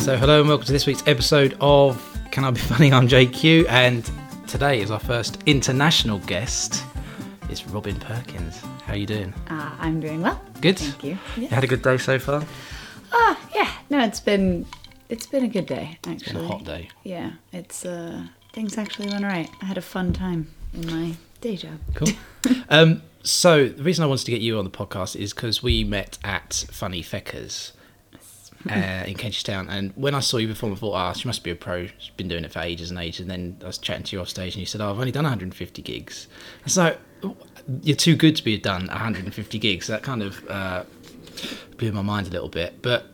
So, hello and welcome to this week's episode of Can I Be Funny? I'm JQ, and today is our first international guest. It's Robin Perkins. How are you doing? Uh, I'm doing well. Good. Thank you. You had a good day so far? Ah, yeah. No, it's been it's been a good day actually. It's been a hot day. Yeah, it's uh things actually went right. I had a fun time in my day job. Cool. um, so, the reason I wanted to get you on the podcast is because we met at Funny Feckers uh, in Kentish Town. And when I saw you perform, I thought, ah, she must be a pro. She's been doing it for ages and ages. And then I was chatting to you off stage, and you said, oh, I've only done 150 gigs. So, you're too good to be done 150 gigs. That kind of uh, blew my mind a little bit. But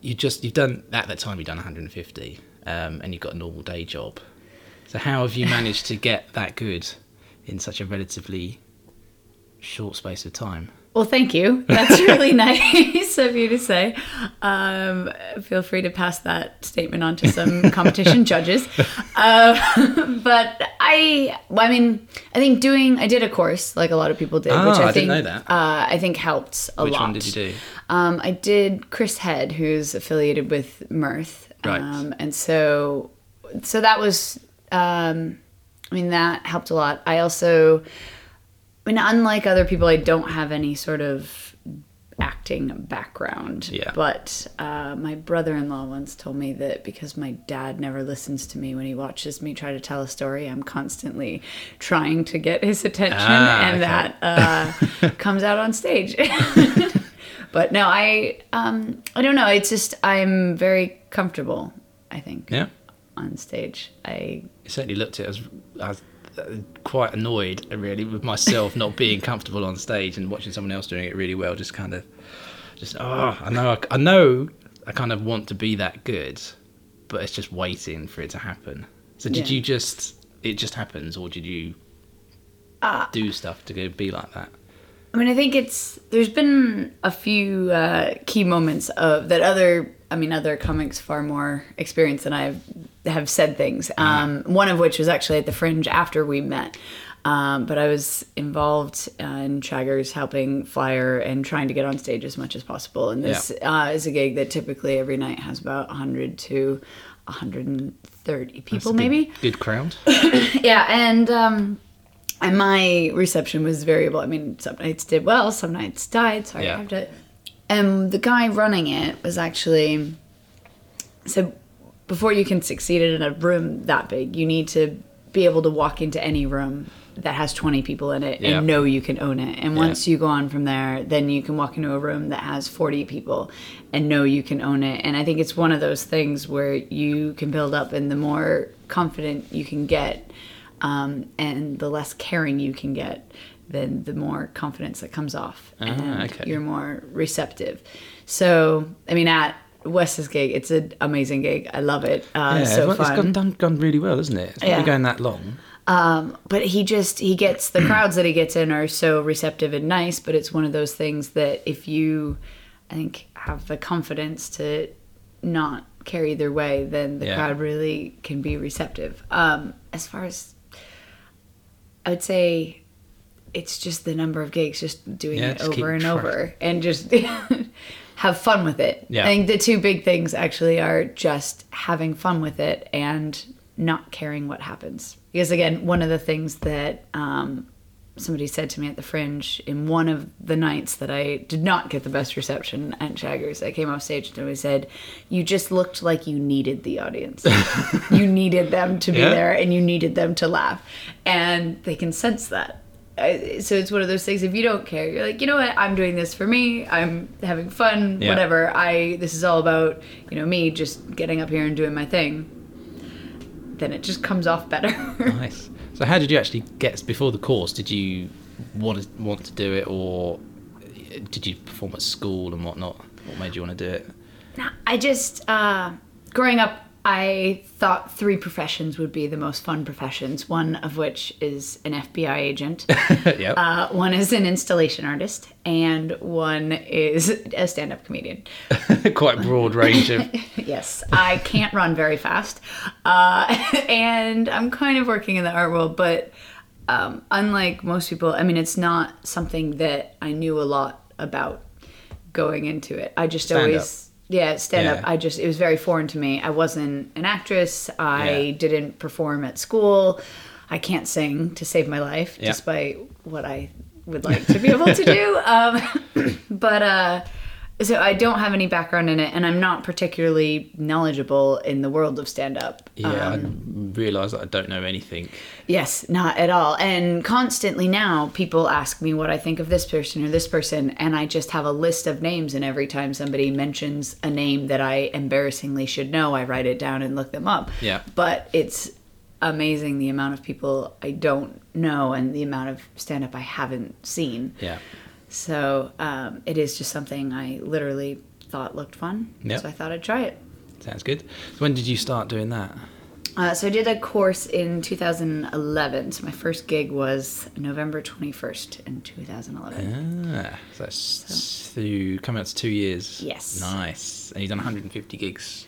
you just, you've done, at that time, you've done 150, um, and you've got a normal day job. So, how have you managed to get that good in such a relatively short space of time? Well, thank you. That's really nice of you to say. Um, feel free to pass that statement on to some competition judges. Uh, but I, I mean, I think doing, I did a course like a lot of people did, Ah, which I, I didn't think, know that. Uh, I think helped a Which lot. Which one did you do? Um, I did Chris Head, who's affiliated with Mirth, Right. um, and so so that was, um, I mean, that helped a lot. I also, I mean, unlike other people, I don't have any sort of acting background. Yeah. But uh, my brother-in-law once told me that because my dad never listens to me when he watches me try to tell a story, I'm constantly trying to get his attention, Ah, and okay. that uh, comes out on stage. but no, I um, I don't know. It's just I'm very comfortable. I think Yeah. on stage. I certainly looked at it. as, was, I was uh, quite annoyed, really, with myself not being comfortable on stage and watching someone else doing it really well. Just kind of, just oh, I know, I, I know, I kind of want to be that good, but it's just waiting for it to happen. So did Yeah. you just? It just happens, or did you Uh, do stuff to go be like that? I mean, I think it's there's been a few uh, key moments of that other. I mean, other comics far more experienced than I have, said things. Um, One of which was actually at the Fringe after we met. Um, but I was involved uh, in Shaggers helping flyer and trying to get on stage as much as possible. And this uh, is a gig that typically every night has about 100 to 130 people, Good- maybe good crowd. yeah and um and my reception was variable i mean some nights did well some nights died sorry Yeah. i have to and the guy running it was actually so before you can succeed in a room that big you need to be able to walk into any room that has 20 people in it Yeah. and know you can own it and Yeah. once you go on from there then you can walk into a room that has 40 people and know you can own it and i think it's one of those things where you can build up and the more confident you can get um, and the less caring you can get then the more confidence that comes off and Ah, okay. you're more receptive so i mean at wes's gig it's an amazing gig i love it uh, Yeah, so it's fun gone, done, gone really well, isn't it? It's Yeah. been going that long. um, but he just he gets the crowds that he gets in are so receptive and nice but it's one of those things that if you i think have the confidence to not carry their way then the Yeah. crowd really can be receptive um, as far as i would say it's just the number of gigs just doing Yeah, it over and over and just have fun with it. Yeah. i think the two big things actually are just having fun with it and not caring what happens. Because again one of the things that um, somebody said to me at the fringe in one of the nights that i did not get the best reception at shaggers i came off stage and somebody said you just looked like you needed the audience. You needed them to be Yeah. there and you needed them to laugh. And they can sense that I- so it's one of those things if you don't care you're like you know what i'm doing this for me i'm having fun Yeah. whatever i this is all about you know me just getting up here and doing my thing then it just comes off better Nice. So, how did you actually get before the course? Did you want to want to do it, or did you perform at school and whatnot? What made you want to do it? I just uh, growing up, I thought three professions would be the most fun professions. One of which is an FBI agent. yep. Uh, one is an installation artist, and one is a stand-up comedian. Quite broad range of. yes, I can't run very fast, uh, and I'm kind of working in the art world, but um, unlike most people, I mean, it's not something that I knew a lot about going into it. I just Stand-up. always Yeah, stand up. Yeah. I just it was very foreign to me. I wasn't an actress. I Yeah. didn't perform at school. I can't sing to save my life, Yeah. despite what I would like to be able to do. Um, but uh, so I don't have any background in it, and I'm not particularly knowledgeable in the world of stand up. Yeah, I realise that I don't know anything. Yes, not at all. And constantly now, people ask me what I think of this person or this person, and I just have a list of names. And every time somebody mentions a name that I embarrassingly should know, I write it down and look them up. Yeah. But it's amazing the amount of people I don't know and the amount of stand up I haven't seen. Yeah. So um, it is just something I literally thought looked fun. Yep. So I thought I'd try it. Sounds good. So when did you start doing that? Uh, so I did a course in 2011. So my first gig was November 21st in 2011. Ah, so that's through coming up to two years. Yes. Nice. And you've done 150 gigs.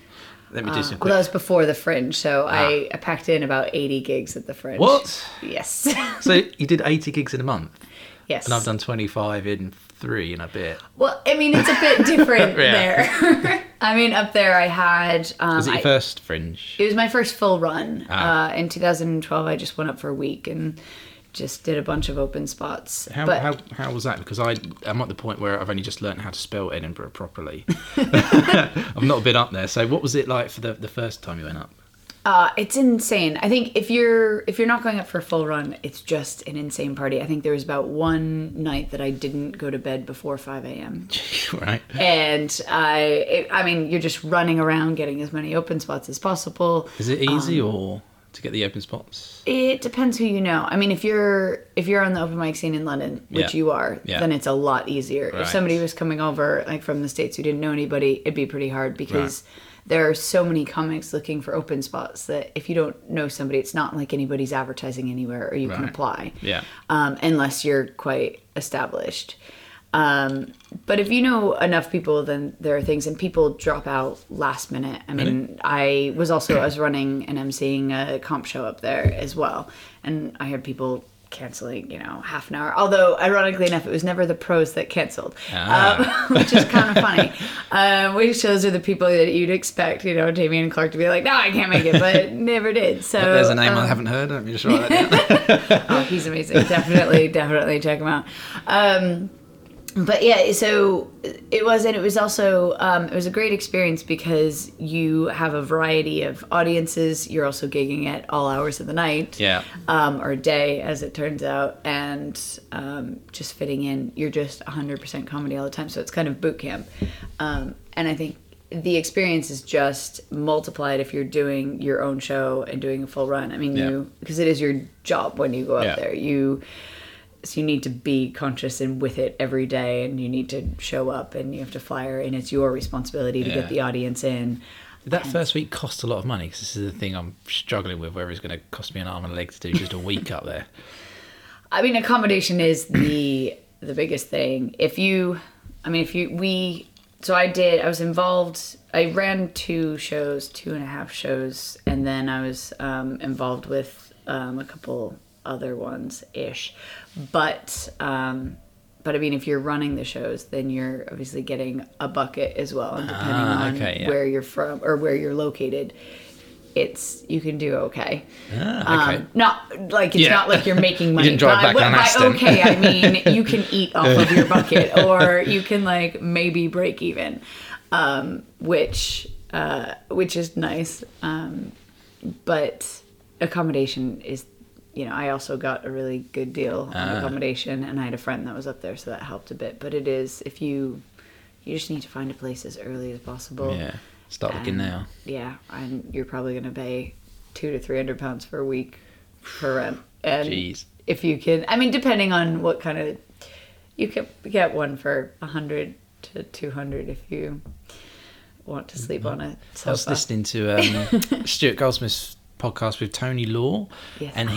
Let me do some Well, that was before the Fringe, so I, I packed in about 80 gigs at the Fringe. What? Yes. So you did 80 gigs in a month, yes. and I've done 25 in three and a bit. Well, I mean, it's a bit different there. I mean, up there I had. Um, Was it your I- first Fringe? It was my first full run. Ah. Uh, in 2012, I just went up for a week and just did a bunch of open spots. How, but how, how was that? Because I I'm at the point where I've only just learned how to spell Edinburgh properly. I've not been up there. So what was it like for the, the first time you went up? Uh, it's insane. I think if you're if you're not going up for a full run, it's just an insane party. I think there was about one night that I didn't go to bed before 5 a.m. right. and I it, I mean you're just running around getting as many open spots as possible. Is it easy Um, or to get the open spots? It depends who you know. I mean, if you're if you're on the open mic scene in London, which Yeah. you are, Yeah. then it's a lot easier. Right. If somebody was coming over like from the states who didn't know anybody, it'd be pretty hard because there are so many comics looking for open spots that if you don't know somebody, it's not like anybody's advertising anywhere or you can apply. Yeah. Um, unless you're quite established. Um, but if you know enough people, then there are things, and people drop out last minute. I mean, I was also I was running and emceeing a comp show up there as well, and I had people canceling, you know, half an hour. Although, ironically enough, it was never the pros that canceled, Ah. um, which is kind of funny. Um, which shows are the people that you'd expect, you know, Damian Clark to be like, "No, I can't make it," but never did. So There's a name I um, haven't heard. Me just down. oh, he's amazing. Definitely, definitely check him out. Um, but yeah, so it was, and it was also um, it was a great experience because you have a variety of audiences. You're also gigging at all hours of the night, Yeah. um, or day, as it turns out, and um, just fitting in. You're just 100% comedy all the time, so it's kind of boot camp. Um, and I think the experience is just multiplied if you're doing your own show and doing a full run. I mean, Yeah. you because it is your job when you go up Yeah. there. You so you need to be conscious and with it every day, and you need to show up, and you have to fire and it's your responsibility to Yeah. get the audience in. Did that first week cost a lot of money? Because this is the thing I'm struggling with. Whether it's going to cost me an arm and a leg to do just a week up there. I mean, accommodation is the the biggest thing. If you, I mean, if you we, so I did. I was involved. I ran two shows, two and a half shows, and then I was um, involved with um, a couple other ones ish. But um, but I mean, if you're running the shows, then you're obviously getting a bucket as well, and depending Ah, on yeah. where you're from or where you're located. It's you can do okay. Ah, okay. Um, not like it's Yeah. not like you're making money. drive by, back on by okay, I mean you can eat off of your bucket, or you can like maybe break even, um, which uh, which is nice. Um, but accommodation is, you know, I also got a really good deal on Ah. accommodation, and I had a friend that was up there, so that helped a bit. But it is if you you just need to find a place as early as possible. yeah. Start looking now. Yeah, and you're probably going to pay two to three hundred pounds for a week per rent. And Jeez. if you can, I mean, depending on what kind of, you can get one for a hundred to two hundred if you want to sleep on it. I was listening to um, Stuart Goldsmith's podcast with Tony Law, Yes. and Oh,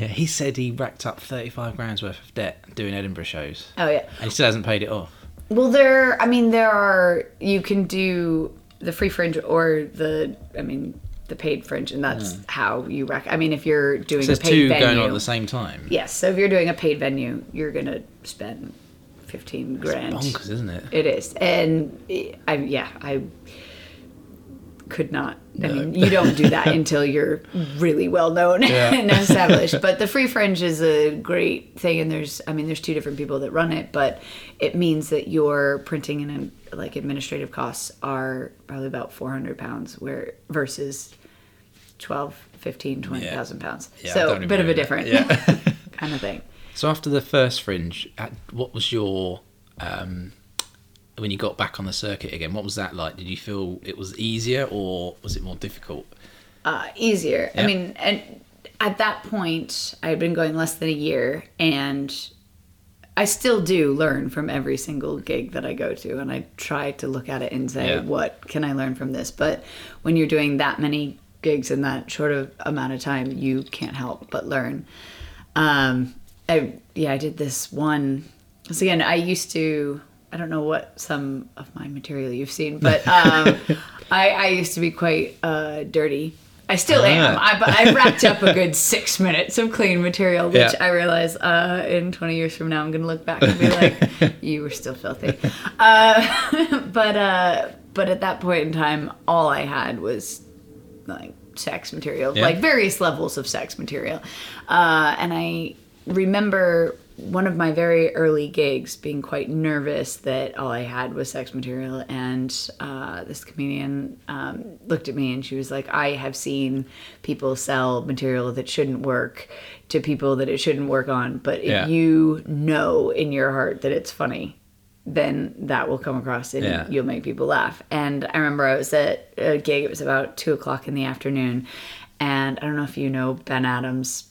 yeah, he said he racked up thirty five grand's worth of debt doing Edinburgh shows, Oh yeah. and he still hasn't paid it off. Well, there. I mean, there are. You can do the free fringe or the. I mean, the paid fringe, and that's hmm. how you rack. I mean, if you're doing So a paid two venue, going on at the same time. yes. So if you're doing a paid venue, you're gonna spend fifteen grand. Bonkers, isn't it? It is, and I yeah I could not. I mean, you don't do that until you're really well known Yeah. and established. But the free fringe is a great thing, and there's I mean, there's two different people that run it, but it means that your printing and like administrative costs are probably about 400 pounds, where versus 12, 15, 20,000 pounds. Yeah, so a bit of a different. Yeah. kind of thing. So after the first fringe, what was your um, when you got back on the circuit again? What was that like? Did you feel it was easier or was it more difficult? uh, easier. I mean, and at that point, I had been going less than a year, and I still do learn from every single gig that I go to, and I try to look at it and say, Yeah. what can I learn from this? But when you're doing that many gigs in that short of amount of time, you can't help but learn. Um, I yeah, I did this one. Because again, I used to. I don't know what some of my material you've seen, but um, I, I used to be quite uh, dirty. I still am. Ah. I, but I racked up a good six minutes of clean material, which Yeah. I realize uh, in 20 years from now, I'm going to look back and be like, you were still filthy. Uh, but uh, but at that point in time, all I had was like sex material, Yeah. like various levels of sex material. Uh, and I remember one of my very early gigs being quite nervous that all I had was sex material. And uh, this comedian um, looked at me and she was like, I have seen people sell material that shouldn't work to people that it shouldn't work on. But if Yeah. you know in your heart that it's funny, then that will come across and Yeah. you'll make people laugh. And I remember I was at a gig, it was about two o'clock in the afternoon. And I don't know if you know Ben Adams.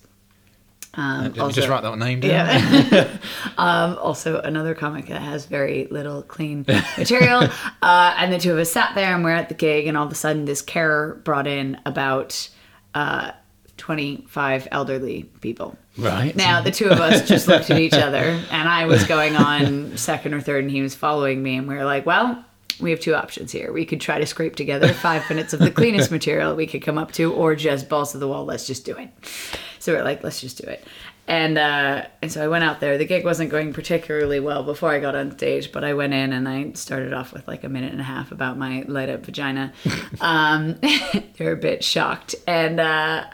Um, you also- just write that name down? yeah. um, also, another comic that has very little clean material. uh, and the two of us sat there and we're at the gig, and all of a sudden, this carer brought in about uh, 25 elderly people. Right. Now, the two of us just looked at each other, and I was going on second or third, and he was following me, and we were like, well, we have two options here. We could try to scrape together five minutes of the cleanest material we could come up to, or just balls to the wall, let's just do it. So we're like, let's just do it. And uh, and so I went out there. The gig wasn't going particularly well before I got on stage, but I went in and I started off with like a minute and a half about my light up vagina. Um, they were a bit shocked, and uh,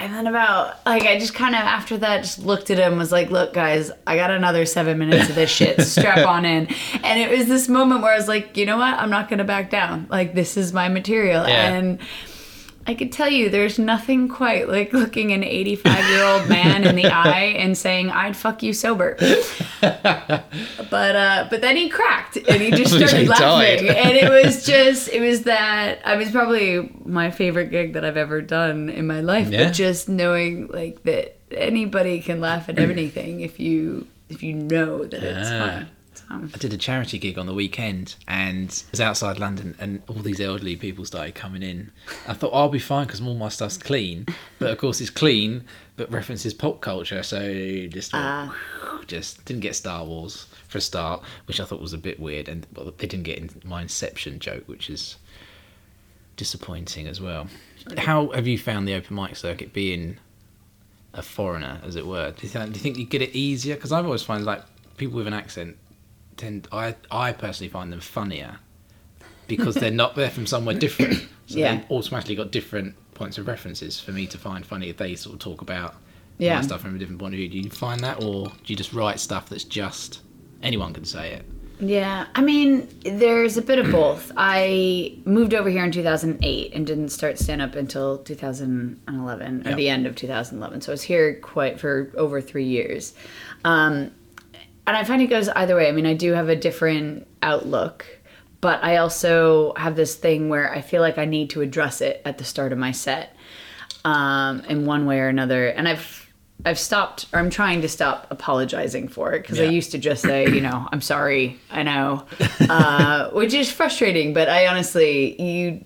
and then about like I just kind of after that just looked at him was like, look guys, I got another seven minutes of this shit. Strap on in. And it was this moment where I was like, you know what? I'm not gonna back down. Like this is my material. Yeah. And I could tell you there's nothing quite like looking an 85 year old man in the eye and saying, I'd fuck you sober. but uh but then he cracked and he just started laughing. And it was just it was that I mean it's probably my favorite gig that I've ever done in my life. Yeah. But just knowing like that anybody can laugh at anything if you if you know that it's fun. So, I did a charity gig on the weekend and it was outside London and all these elderly people started coming in. I thought I'll be fine because all my stuff's clean, but of course it's clean but references pop culture, so just Ah. just didn't get Star Wars for a start, which I thought was a bit weird, and well, they didn't get my Inception joke, which is disappointing as well. How have you found the open mic circuit being a foreigner, as it were? Do you, think, do you think you get it easier? Because I've always found like people with an accent tend I I personally find them funnier because they're not they're from somewhere different. So Yeah. they automatically got different points of references for me to find funny if they sort of talk about Yeah. stuff from a different point of view. Do you find that or do you just write stuff that's just anyone can say it? Yeah, I mean, there's a bit of both. I moved over here in 2008 and didn't start stand up until 2011 or Yeah. the end of 2011. So I was here quite for over three years. Um, and I find it goes either way. I mean, I do have a different outlook, but I also have this thing where I feel like I need to address it at the start of my set um, in one way or another. And I've I've stopped, or I'm trying to stop apologizing for it because I used to just say, you know, I'm sorry, I know, uh, which is frustrating. But I honestly, you,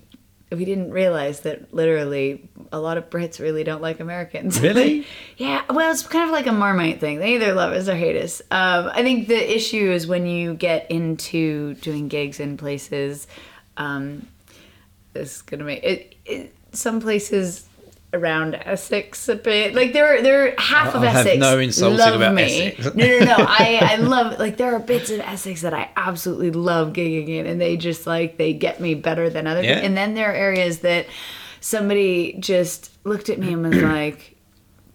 we didn't realize that literally a lot of Brits really don't like Americans. Really? yeah. Well, it's kind of like a Marmite thing. They either love us or hate us. Um, I think the issue is when you get into doing gigs in places. Um, this is gonna make it, it. Some places around Essex a bit. Like there, there half of I have Essex. no insulting love about me. Essex. No, no, no. I, I love like there are bits of Essex that I absolutely love gigging in, and they just like they get me better than other. Yeah. And then there are areas that somebody just looked at me and was like,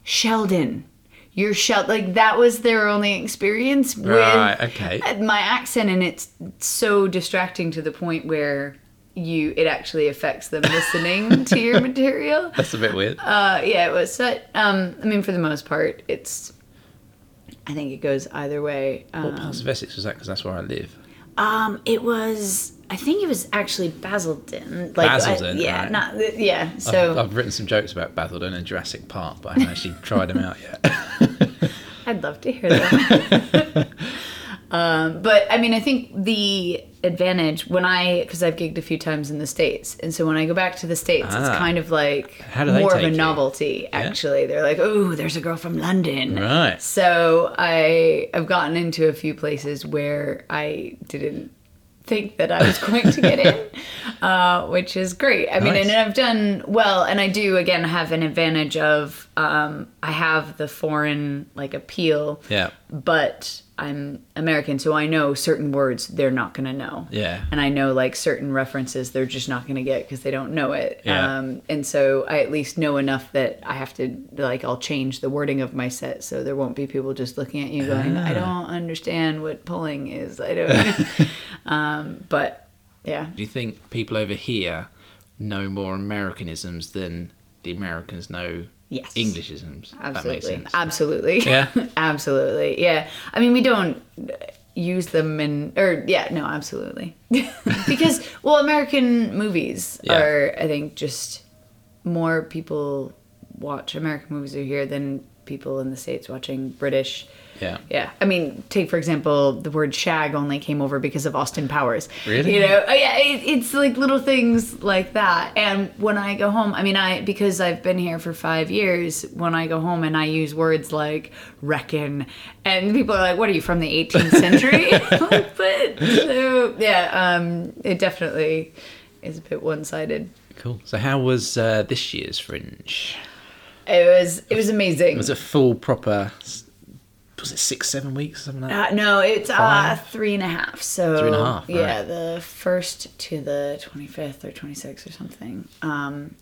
Sheldon. You're Shel like that was their only experience with Right, okay. my accent and it's so distracting to the point where you it actually affects them listening to your material That's a bit weird. uh yeah it was so, um i mean for the most part it's i think it goes either way what um, parts of Essex was that? Because that's where I live. um it was i think it was actually basildon like I- yeah right. not yeah so I've, I've written some jokes about Basildon and Jurassic Park, but I haven't actually tried them out yet. I'd love to hear that. um, but I mean, I think the advantage when I, because I've gigged a few times in the States, and so when I go back to the States, it's Ah. kind of like How do they more of a novelty, actually. They're like, oh, there's a girl from London. Right. So I, I've gotten into a few places where I didn't think that I was going to get in, uh, which is great. I mean, and I've done well, and I do again have an advantage of um, I have the foreign like appeal, Yeah. but I'm American, so I know certain words they're not going to know. Yeah. And I know like certain references they're just not going to get because they don't know it. Yeah. Um, and so I at least know enough that I have to like I'll change the wording of my set so there won't be people just looking at you going, Ah. I don't understand what pulling is. I don't. um, but yeah. Do you think people over here know more Americanisms than the Americans know Yes. Englishisms? Absolutely. Absolutely. Yeah. absolutely. Yeah. I mean, we don't use them in, or yeah, no, absolutely. because, well, American movies Yeah. are, I think, just more people watch American movies over here than people in the States watching British. Yeah. Yeah. I mean, take for example, the word shag only came over because of Austin Powers. Really? You know, Oh, yeah, it, it's like little things like that. And when I go home, I mean, I because I've been here for five years. When I go home and I use words like reckon, and people are like, "What are you from the 18th century?" Like, but so yeah, um, it definitely is a bit one-sided. Cool. So, how was uh, this year's Fringe? It was it was amazing. It was a full, proper? Was it six, seven weeks, something like that? Uh, no, it's uh, three and a half. So Three and a half, Yeah, the first to the twenty fifth or twenty sixth or something. Um,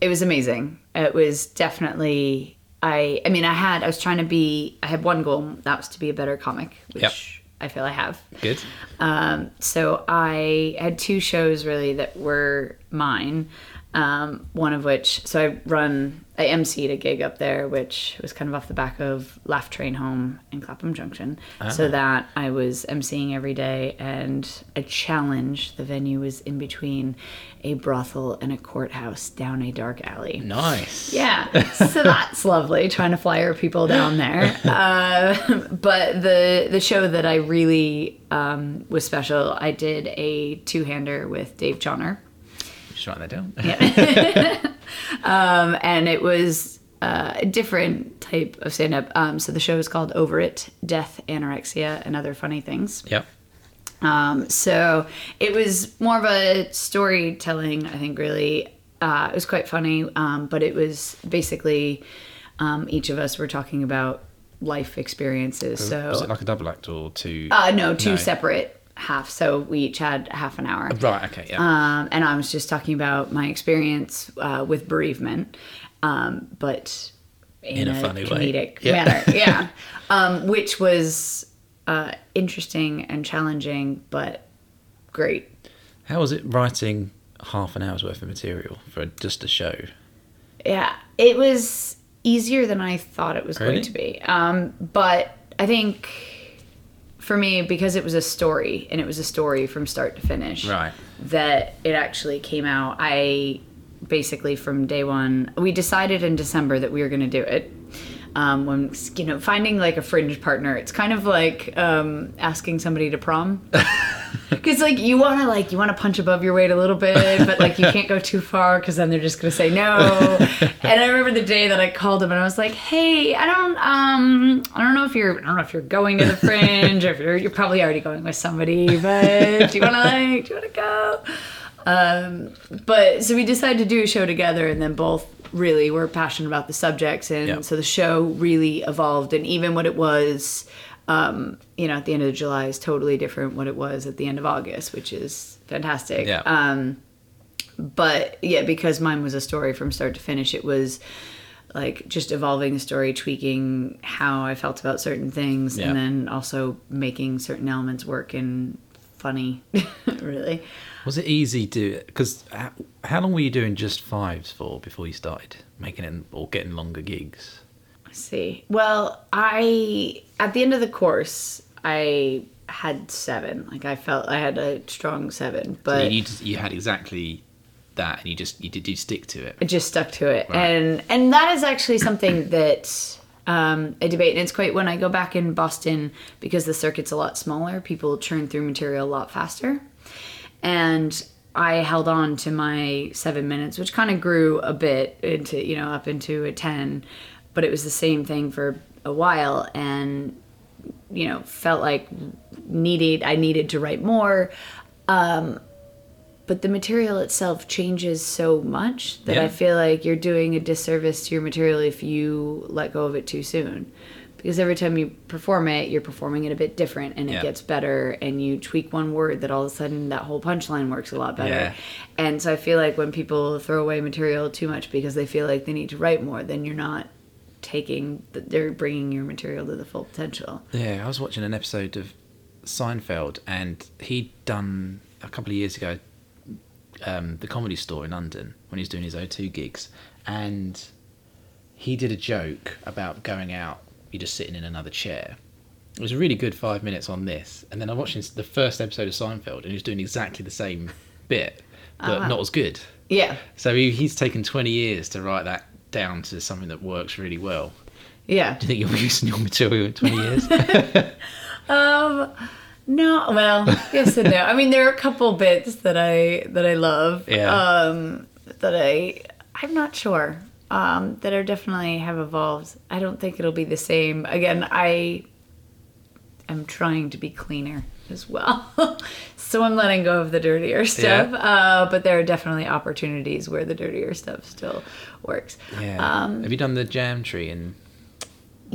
it was amazing. It was definitely. I. I mean, I had. I was trying to be. I had one goal. That was to be a better comic, which Yep. I feel I have. Good. Um, so I had two shows really that were mine. Um, one of which, so I run, I emceed a gig up there, which was kind of off the back of Laugh Train Home in Clapham Junction. So that I was emceeing every day, and a challenge. The venue was in between a brothel and a courthouse down a dark alley. Nice. Yeah, so that's lovely. Trying to flyer people down there, uh, but the the show that I really um, was special. I did a two hander with Dave Johnner, Just write that down. um, and it was uh, a different type of stand up. Um, so the show is called Over It: Death, Anorexia, and Other Funny Things. yep. Um, so it was more of a storytelling, I think, really. Uh, it was quite funny, um, but it was basically um, each of us were talking about life experiences. So, Was it like a double act or two? uh, no, two No. separate halves. So we each had half an hour. right. Okay. Yeah. Um, and I was just talking about my experience uh, with bereavement, um, but in, In a funny way. Yeah. manner. Yeah, um, which was uh, interesting and challenging, but great. How was it writing half an hour's worth of material for just a show? Yeah, it was easier than I thought it was Really? going to be. Um, but I think for me, because it was a story and it was a story from start to finish, Right. that it actually came out. I basically from day one, we decided in December that we were going to do it. Um, when you know, finding like a fringe partner, it's kind of like um, asking somebody to prom. Because like you want to like you want to punch above your weight a little bit, but like you can't go too far because then they're just gonna say no. and I remember the day that I called him and I was like, "Hey, I don't um I don't know if you're I don't know if you're going to the fringe or if you're you're probably already going with somebody, but do you want to like do you want to go?" Um, but so we decided to do a show together and then both really were passionate about the subjects, and Yeah. so the show really evolved. And even what it was, um, you know, at the end of July is totally different what it was at the end of August, which is fantastic. Yeah. Um, but yeah, because mine was a story from start to finish, it was like just evolving the story, tweaking how I felt about certain things, Yeah. and then also making certain elements work and funny, really. Was it easy to? Because how, how long were you doing just fives for before you started making it or getting longer gigs? Let's see. Well, I at the end of the course, I had seven. Like I felt I had a strong seven, So but you just, you had exactly that, and you just you did you stick to it. I just stuck to it Right. and and that is actually something that um, I debate. And it's quite when I go back in Boston because the circuit's a lot smaller people churn through material a lot faster. And I held on to my seven minutes which kind of grew a bit into you know up into a 10 but it was the same thing for a while. And you know felt like needed I needed to write more. Um, but the material itself changes so much that Yeah. I feel like you're doing a disservice to your material if you let go of it too soon. Because every time you perform it, you're performing it a bit different and it Yeah. gets better and you tweak one word that all of a sudden that whole punchline works a lot better. Yeah. And so I feel like when people throw away material too much because they feel like they need to write more, then you're not taking, they're bringing your material to the full potential. Yeah, I was watching an episode of Seinfeld, and he'd done a couple of years ago um, the comedy store in London when he was doing his O2 gigs, and he did a joke about going out, you're just sitting in another chair. It was a really good five minutes on this, and then I watched the first episode of Seinfeld, and he was doing exactly the same bit, but Ah. not as good. Yeah. So he, he's taken 20 years to write that down to something that works really well. Yeah. Do you think you'll be using your material in 20 years? Um, no, well, yes and no. I mean, there are a couple bits that I that I love. Yeah. Um, that I I'm not sure. Um, that are definitely have evolved. I don't think it'll be the same. Again, I am trying to be cleaner as well. so I'm letting go of the dirtier stuff. Yeah. Uh, but there are definitely opportunities where the dirtier stuff still works. Yeah. Um, Have you done the jam tree and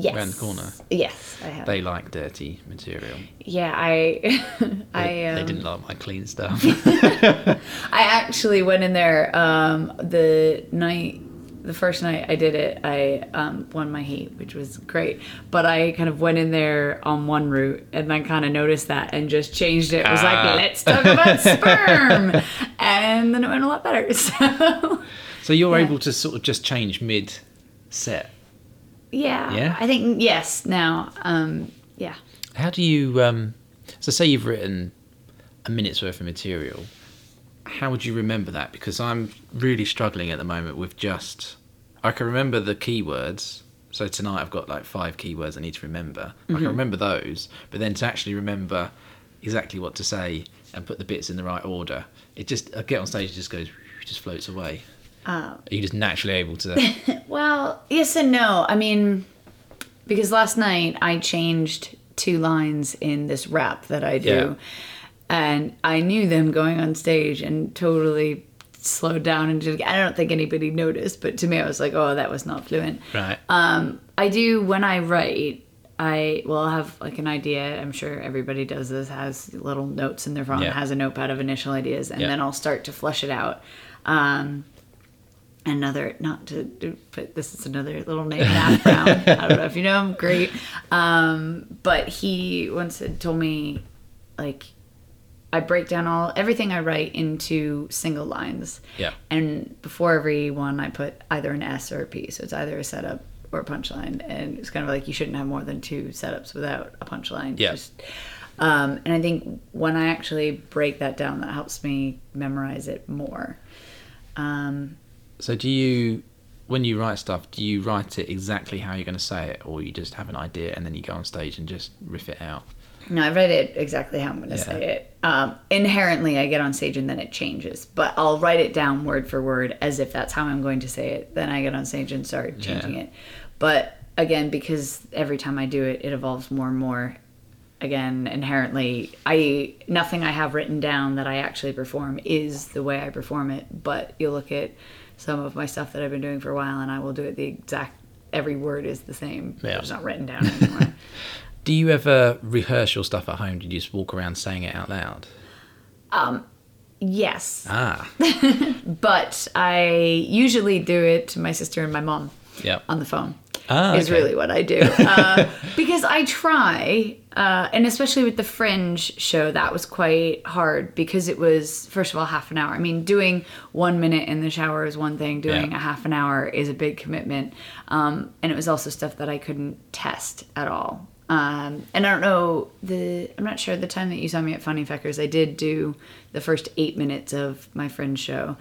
yes. Around the corner. Yes, I have. they like dirty material? yeah, I I They, um, they didn't like my clean stuff. I actually went in there um, the night, the first night I did it. I um, won my heat, which was great. But I kind of went in there on one route, and then kind of noticed that and just changed it. It was Ah. like, let's talk about sperm, and then it went a lot better. So so you're Yeah. able to sort of just change mid set. Yeah, Yeah? I think yes. Now, um, yeah. How do you? Um, so say you've written a minute's worth of material. How would you remember that? Because I'm really struggling at the moment with just. I can remember the keywords. So tonight I've got like five keywords I need to remember. I can remember those, but then to actually remember exactly what to say and put the bits in the right order, it just I get on stage, it just goes, just floats away. Uh, Are you just naturally able to? Well, yes and no. I mean, because last night I changed two lines in this rap that I do, Yeah. and I knew them going on stage and totally slowed down and did. I don't think anybody noticed, but to me, I was like, "Oh, that was not fluent." right. Um, I do when I write. I will have like an idea. I'm sure everybody does this. Has little notes in their phone. Yeah. Has a notepad of initial ideas, and Yeah. then I'll start to flush it out. Um, another not to but this is another little name Matt Brown. I don't know if you know him. Great. Um, but he once had told me like I break down all everything I write into single lines. Yeah. And before every one, I put either an S or a P. So it's either a setup or a punchline. And it's kind of like you shouldn't have more than two setups without a punchline. Yeah. Just, um, and I think when I actually break that down, that helps me memorize it more. Um, So do you, when you write stuff, do you write it exactly how you're going to say it, or you just have an idea and then you go on stage and just riff it out? No, I write it exactly how I'm going to Yeah. say it. Um, inherently, I get on stage and then it changes, but I'll write it down word for word as if that's how I'm going to say it. Then I get on stage and start changing Yeah. it. But again, because every time I do it, it evolves more and more. again inherently i nothing i have written down that i actually perform is the way i perform it but you look at some of my stuff that i've been doing for a while and i will do it the exact every word is the same Yeah. it's not written down anymore Do you ever rehearse your stuff at home? Do you just walk around saying it out loud? yes Ah, but i usually do it to my sister and my mom yeah. on the phone Ah, is okay. really what I do. Uh, because I try, uh, and especially with the Fringe show, that was quite hard because it was, first of all, half an hour. I mean, doing one minute in the shower is one thing, doing Yeah. a half an hour is a big commitment. Um, and it was also stuff that I couldn't test at all. Um, and I don't know the. I'm not sure the time that you saw me at Funny Feckers. I did do the first eight minutes of my Fringe show.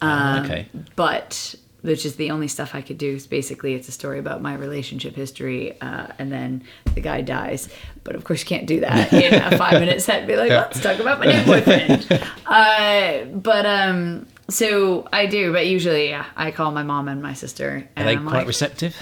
Ah, Um, okay. but which is the only stuff I could do. Is basically it's a story about my relationship history, uh, and then the guy dies. But of course, you can't do that in a five minute set. And be like, let's talk about my new boyfriend. uh, but um, so I do. But usually, yeah, I call my mom and my sister, Are they I'm quite like, receptive?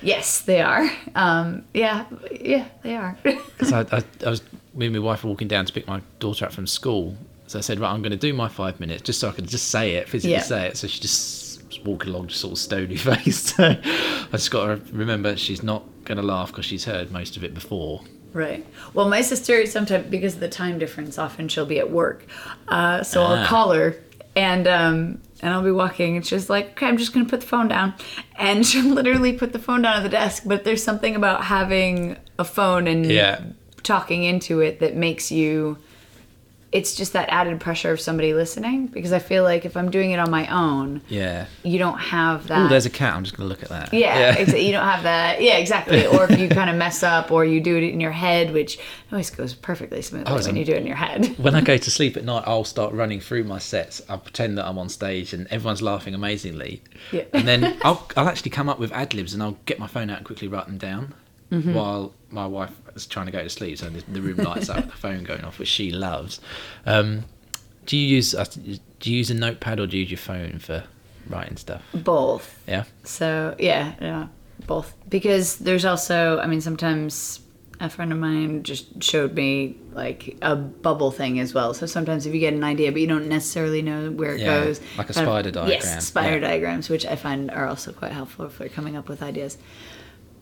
yes, they are. Um, yeah, yeah, they are. Because I, I, I was me and my wife were walking down to pick my daughter up from school. So I said, right, I'm going to do my five minutes just so I can just say it, physically Yeah. say it. So she just walking along, just sort of stony faced. So I just got to remember she's not going to laugh because she's heard most of it before. Right. Well, my sister sometimes because of the time difference, often she'll be at work, uh, so I'll Ah. call her and um, and I'll be walking, and she's like, "Okay, I'm just gonna put the phone down," and she'll literally put the phone down at the desk. But there's something about having a phone and Yeah. talking into it that makes you. It's just that added pressure of somebody listening because I feel like if I'm doing it on my own, Yeah. you don't have that. Oh, there's a cat. I'm just going to look at that. Yeah, exa- you don't have that. Yeah, exactly. Or if you kind of mess up, or you do it in your head, which always goes perfectly smoothly Oh, when you do it in your head. when I go to sleep at night, I'll start running through my sets. I'll pretend that I'm on stage and everyone's laughing amazingly. Yeah. And then I'll, I'll actually come up with ad libs and I'll get my phone out and quickly write them down Mm-hmm. while my wife is trying to go to sleep. So the, the room lights up, the phone going off, which she loves. Um, do you use uh, do you use a notepad or do you use your phone for writing stuff? Both. Yeah. So yeah, yeah, both. Because there's also, I mean, sometimes a friend of mine just showed me like a bubble thing as well. So sometimes if you get an idea, but you don't necessarily know where it Yeah, goes, like a kind of- spider diagram, Yes, spider yeah. diagrams, which I find are also quite helpful for coming up with ideas.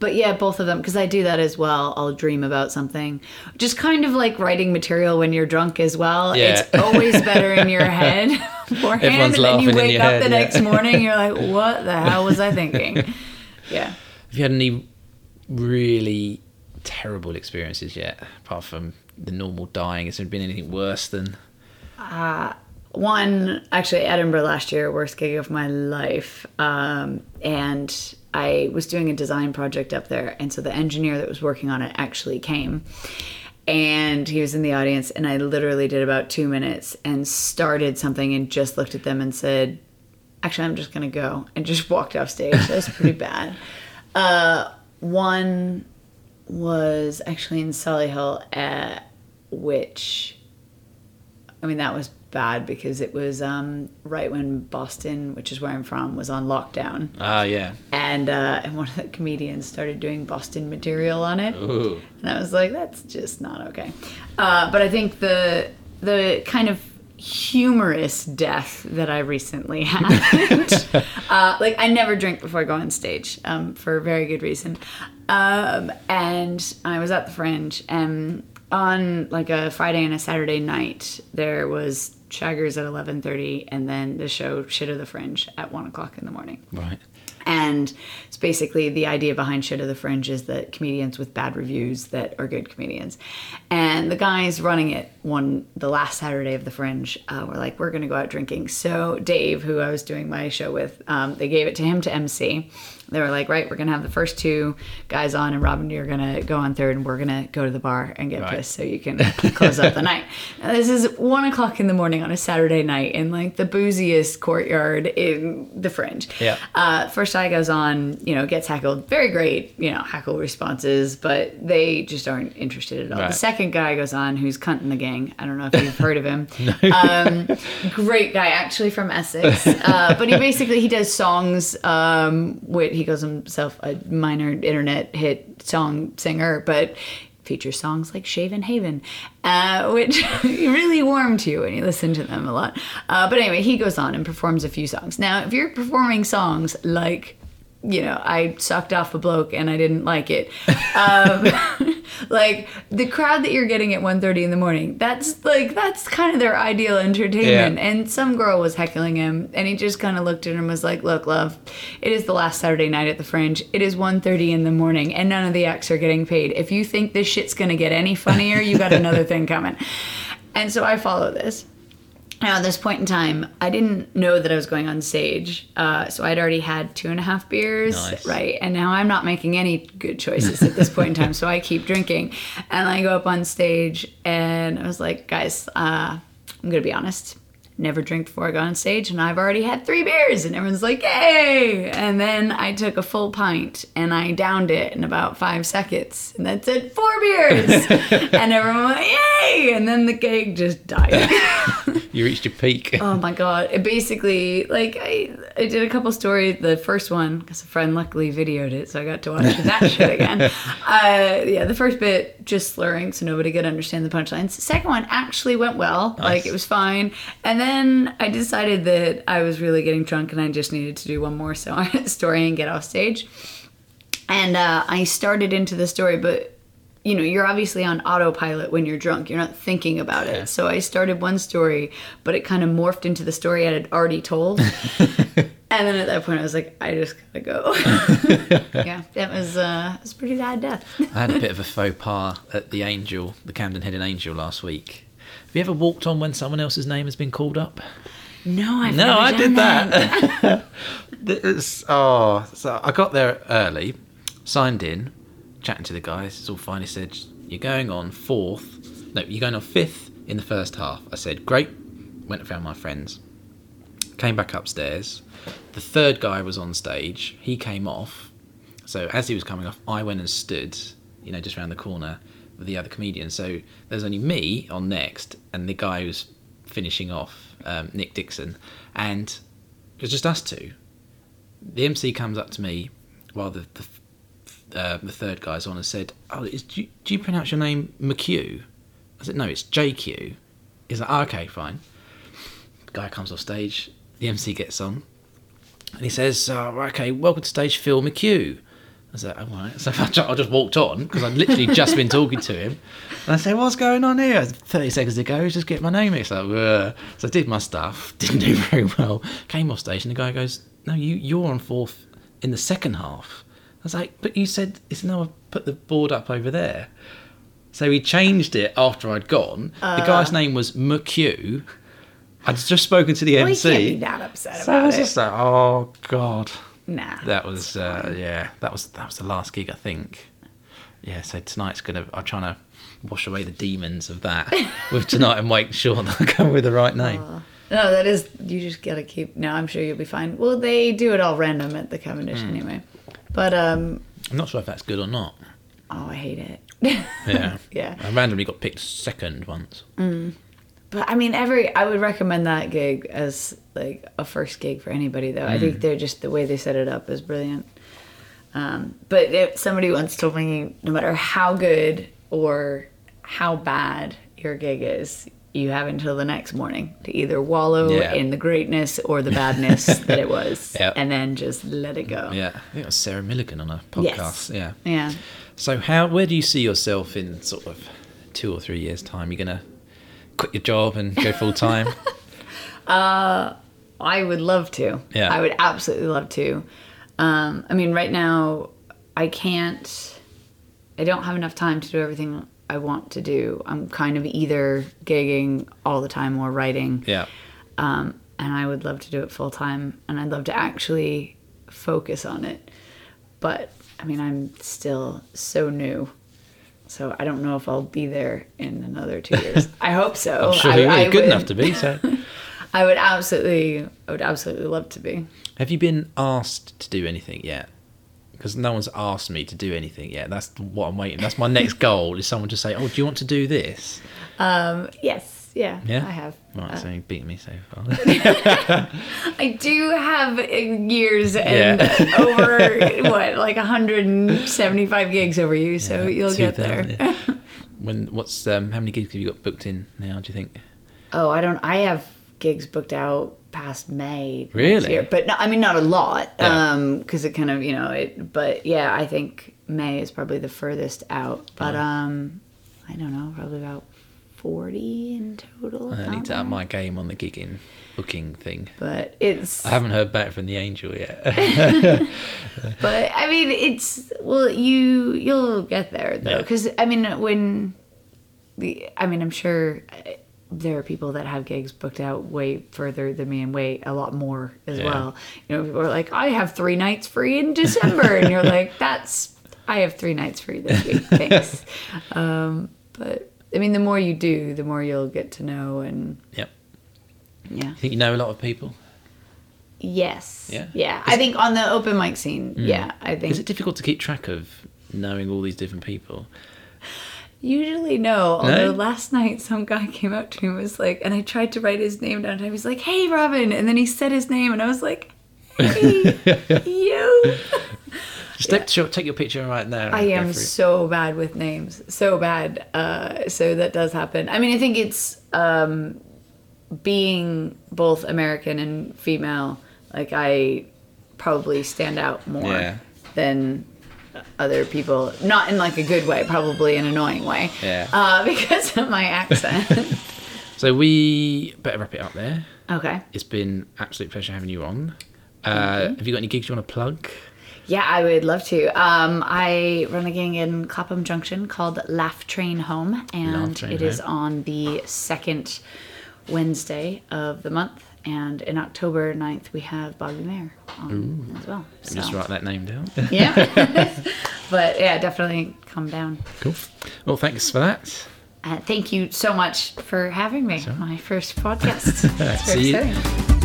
But yeah, both of them because I do that as well. I'll dream about something, just kind of like writing material when you're drunk as well. Yeah. It's always better in your head beforehand, Everyone's and then you wake up head, the yeah. next morning, you're like, "What the hell was I thinking?" Yeah. Have you had any really terrible experiences yet, apart from the normal dying? Has there been anything worse than? Uh, one actually edinburgh last year worst gig of my life. Um, and i was doing a design project up there and so the engineer that was working on it actually came. And he was in the audience and i literally did about two minutes and started something and just looked at them and said actually i'm just gonna go and just walked off stage. That was pretty bad. Uh, one was actually in solihull uh, which I mean, that was bad because it was um, right when Boston, which is where I'm from, was on lockdown, Ah, yeah. and uh, and one of the comedians started doing Boston material on it, Ooh. and I was like, that's just not okay. Uh, but I think the the kind of humorous death that I recently had, uh, like I never drink before I go on stage um, for a very good reason, um, and I was at the Fringe and on like a Friday and a Saturday night there was Shaggers at eleven thirty, and then the show Shit of the Fringe at one o'clock in the morning. Right. And it's basically the idea behind Shit of the Fringe is that comedians with bad reviews that are good comedians. And the guys running it one the last Saturday of the Fringe uh, were like, we're going to go out drinking. So Dave, who I was doing my show with, um, they gave it to him to MC. They were like, right, we're going to have the first two guys on, and Robin, you're going to go on third, and we're going to go to the bar and get Right. pissed so you can close up the night. Now, this is one o'clock in the morning on a Saturday night in like the booziest courtyard in the Fringe. Yeah. Uh, first guy goes on, you know, gets heckled. Very great, you know, heckle responses, but they just aren't interested at all. The second guy goes on, who's Kunt and the Gang. I don't know if you've heard of him. um, great guy, actually from Essex. Uh, but he basically he does songs. Um, with he calls himself a minor internet hit song singer, but features songs like Shaven Haven, uh, which really warm to you when you listen to them a lot. Uh, but anyway, he goes on and performs a few songs. Now, if you're performing songs like you know, I sucked off a bloke and I didn't like it. Um, like the crowd that you're getting at 1.30 in the morning, that's like, that's kind of their ideal entertainment. Yeah. And some girl was heckling him and he just kind of looked at her and was like, look, love, it is the last Saturday night at the Fringe. It is 1.30 in the morning and none of the acts are getting paid. If you think this shit's going to get any funnier, you got another thing coming. And so I follow this. Now, at this point in time, I didn't know that I was going on stage. Uh, so I'd already had two and a half beers, Nice. right? And now I'm not making any good choices at this point in time. So I keep drinking. And I go up on stage and I was like, guys, uh, I'm going to be honest. Never drink before I go on stage, and I've already had three beers, and everyone's like, "Yay!" And then I took a full pint and I downed it in about five seconds, and that's it, four beers, and everyone went, "Yay!" And then the gig just died. You reached your peak. Oh my god! It basically like I I did a couple stories. The first one because a friend luckily videoed it, so I got to watch that shit again. Uh, yeah, the first bit just slurring, so nobody could understand the punchlines. The second one actually went well, like it was fine. And then I decided that I was really getting drunk, and I just needed to do one more so- story and get off stage. And uh, I started into the story, but you know, you're obviously on autopilot when you're drunk. You're not thinking about it. So I started one story, but it kind of morphed into the story I had already told. and then at that point, I was like, I just gotta go. yeah, that was uh, it was a pretty bad death. I had a bit of a faux pas at the Angel, the Camden Hidden Angel last week. Have you ever walked on when someone else's name has been called up? No, I've No, never I done did that. It's- oh, so I got there early, signed in, chatting to the guys. It's all fine. He said, "You're going on fourth. No, you're going on fifth in the first half." I said, "Great." Went and found my friends. Came back upstairs. The third guy was on stage. He came off. So as he was coming off, I went and stood, you know, just around the corner with the other comedians. So there's only me on next, and the guy who's finishing off, um, Nick Dixon, and it was just us two. The MC comes up to me while the the, uh, the third guy's on and said, "Oh, is, do, you, do you pronounce your name McHugh?" I said, "No, it's JQ." He's like, oh, "Okay, fine." The guy comes off stage. The MC gets on, and he says, uh, "Okay, welcome to stage, Phil McHugh." I said, "All right." So I ju- I just walked on because I'd literally just been talking to him, and I said, "What's going on here?" Thirty seconds ago, he's just getting my name mixed up. Ugh. So I did my stuff, didn't do very well. Came off stage, and the guy goes, "No, you you're on fourth in the second half." I was like, "But you said it's now I've put the board up over there." So he changed it after I'd gone. the uh. guy's name was McHugh. I'd just spoken to the Well, MC. can't be that upset So I was it. just like, oh god, nah. that was uh, yeah, that was that was the last gig I think. Yeah, so tonight's gonna. I'm trying to wash away the demons of that with tonight and make sure that I come with the right name. No, that is you just gotta keep. No, I'm sure you'll be fine. Well, they do it all random at the Cavendish Hmm. anyway. But um, I'm not sure if that's good or not. oh, I hate it. Yeah, Yeah. I randomly got picked second once. But I mean, every I would recommend that gig as like a first gig for anybody, though. I Mm. think they're just the way they set it up is brilliant. Um, but it, somebody once told me, no matter how good or how bad your gig is, you have until the next morning to either wallow Yeah. in the greatness or the badness that it was, Yep. and then just let it go. Yeah, I think it was Sarah Millican on a podcast. Yes. Yeah. Yeah. So how where do you see yourself in sort of two or three years time? You're gonna quit your job and go full time? uh, I would love to. Yeah. I would absolutely love to. Um, I mean, right now, I can't, I don't have enough time to do everything I want to do. I'm kind of either gigging all the time or writing. yeah. Um, and I would love to do it full time. And I'd love to actually focus on it. But, I mean, I'm still so new. So I don't know if I'll be there in another two years. I hope so. I'm sure I- you're I good would- enough to be. So, I would absolutely, I would absolutely love to be. have you been asked to do anything yet? Because no one's asked me to do anything yet. That's what I'm waiting. That's my next goal. Is someone to say, "Oh, do you want to do this?" Um, yes. Yeah, Yeah? I have. Right, Uh, so you beat me so far. I do have uh, years and Yeah. over what, like 175 gigs over you, so you'll get there. when what's um, how many gigs have you got booked in now? Do you think? Oh, I don't. I have gigs booked out past May. Really? year. But no, I mean, not a lot. Yeah. Um, because it kind of, you know, it. But yeah, I think May is probably the furthest out. But um, I don't know, probably about forty in total. I need to up my game on the gigging booking thing. But it's. I haven't heard back from the angel yet. But I mean, it's well, you you'll get there though, Yeah. because I mean, when the I mean, I'm sure uh, there are people that have gigs booked out way further than me and way a lot more as Yeah. well. You know, people are like, I have three nights free in December, and you're like, that's I have three nights free this week, thanks. um, but I mean, the more you do, the more you'll get to know, and yep. yeah. You think you know a lot of people? Yes. Yeah? Yeah. I think on the open mic scene, mm. yeah, I think Is it difficult to keep track of knowing all these different people? Usually no. Although No? last night some guy came up to me and was like, and I tried to write his name down. And he was like, "Hey, Robin," and then he said his name, and I was like, "Hey, you." Short, take your picture right now. I am so bad with names, so bad. Uh, so that does happen. I mean, I think it's um, being both American and female. Like I probably stand out more Yeah. than other people. Not in like a good way, probably an annoying way. Yeah. Uh, because of my accent. So we better wrap it up there. okay. It's been absolute pleasure having you on. Uh, have you got any gigs you want to plug? Yeah, I would love to. Um, I run a gang in Clapham Junction called Laugh Train Home, and Train it is on the second Wednesday of the month. And in October 9th, we have Bobby Mair on as well. Me Just write that name down. Yeah. but yeah, definitely come down. cool. Well, thanks for that. Uh, thank you so much for having me. My first podcast. It's very See you- exciting.